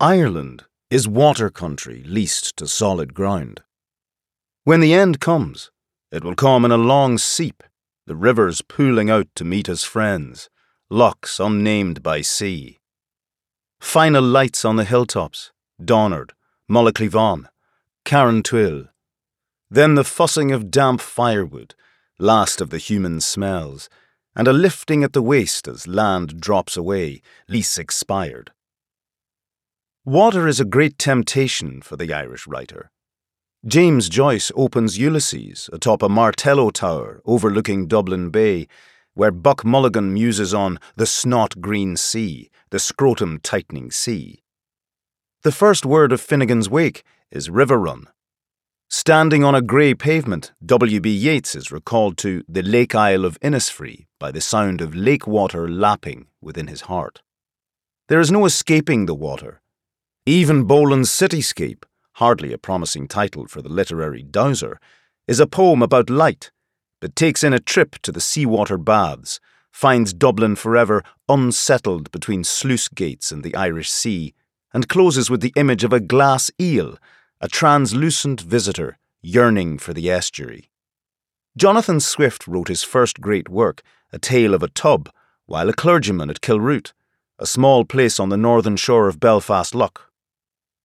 Ireland is water country leased to solid ground. When the end comes, it will come in a long seep, the rivers pooling out to meet as friends, lochs unnamed by sea. Final lights on the hilltops, Donard, Mullaghcleevaun, Carrauntoohil. Then the fussing of damp firewood, last of the human smells, and a lifting at the waist as land drops away, lease expired. Water is a great temptation for the Irish writer. James Joyce opens Ulysses atop a Martello tower overlooking Dublin Bay, where Buck Mulligan muses on the snot green sea, the scrotum tightening sea. The first word of Finnegans Wake is riverrun. Standing on a grey pavement, W.B. Yeats is recalled to the Lake Isle of Innisfree by the sound of lake water lapping within his heart. There is no escaping the water, even Boland's Cityscape, hardly a promising title for the literary dowser, is a poem about light, but takes in a trip to the seawater baths, finds Dublin forever unsettled between sluice gates and the Irish Sea, and closes with the image of a glass eel, a translucent visitor yearning for the estuary. Jonathan Swift wrote his first great work, A Tale of a Tub, while a clergyman at Kilroot, a small place on the northern shore of Belfast Lough.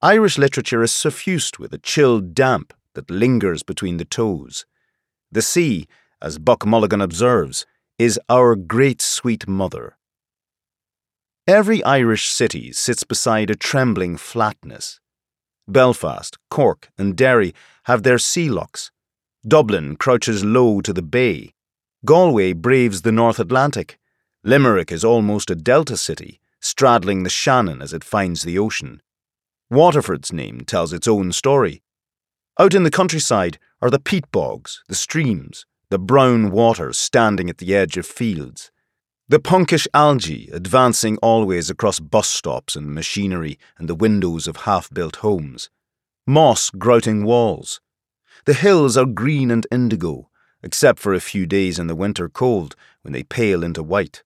Irish literature is suffused with a chill damp that lingers between the toes. The sea, as Buck Mulligan observes, is our great sweet mother. Every Irish city sits beside a trembling flatness. Belfast, Cork, and Derry have their sea loughs. Dublin crouches low to the bay. Galway braves the North Atlantic. Limerick is almost a delta city, straddling the Shannon as it finds the ocean. Waterford's name tells its own story. Out in the countryside are the peat bogs, the streams, the brown water standing at the edge of fields, the punkish algae advancing always across bus stops and machinery and the windows of half built homes, moss grouting walls. The hills are green and indigo, except for a few days in the winter cold when they pale into white.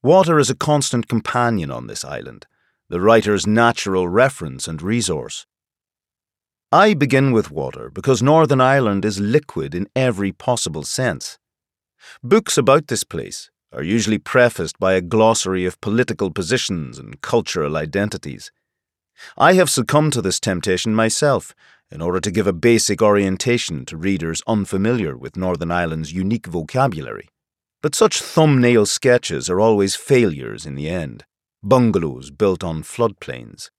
Water is a constant companion on this island the writer's natural reference and resource. I begin with water because Northern Ireland is liquid in every possible sense. Books about this place are usually prefaced by a glossary of political positions and cultural identities. I have succumbed to this temptation myself in order to give a basic orientation to readers unfamiliar with Northern Ireland's unique vocabulary. But such thumbnail sketches are always failures in the end bungalows built on floodplains.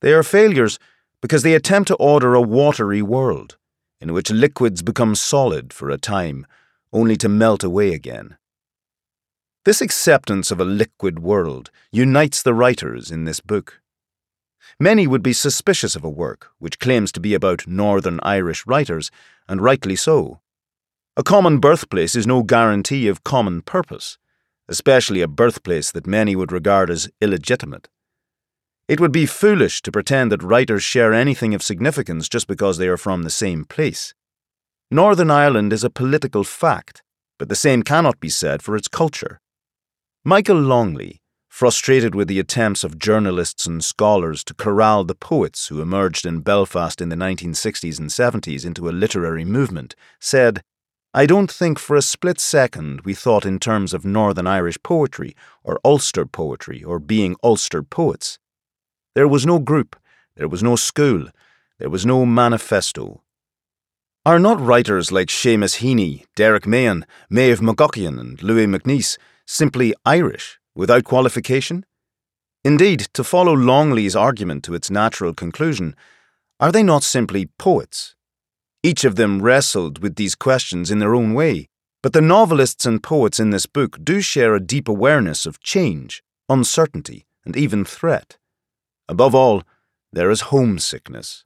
They are failures because they attempt to order a watery world, in which liquids become solid for a time, only to melt away again. This acceptance of a liquid world unites the writers in this book. Many would be suspicious of a work which claims to be about Northern Irish writers, and rightly so. A common birthplace is no guarantee of common purpose especially a birthplace that many would regard as illegitimate. It would be foolish to pretend that writers share anything of significance just because they are from the same place. Northern Ireland is a political fact, but the same cannot be said for its culture. Michael Longley, frustrated with the attempts of journalists and scholars to corral the poets who emerged in Belfast in the 1960s and 70s into a literary movement, said, I don't think for a split second we thought in terms of Northern Irish poetry, or Ulster poetry, or being Ulster poets. There was no group, there was no school, there was no manifesto. Are not writers like Seamus Heaney, Derek Mahon, Medbh McGuckian, and Louis MacNeice simply Irish, without qualification? Indeed, to follow Longley's argument to its natural conclusion, are they not simply poets? Each of them wrestled with these questions in their own way, but the novelists and poets in this book do share a deep awareness of change, uncertainty, and even threat. Above all, there is homesickness.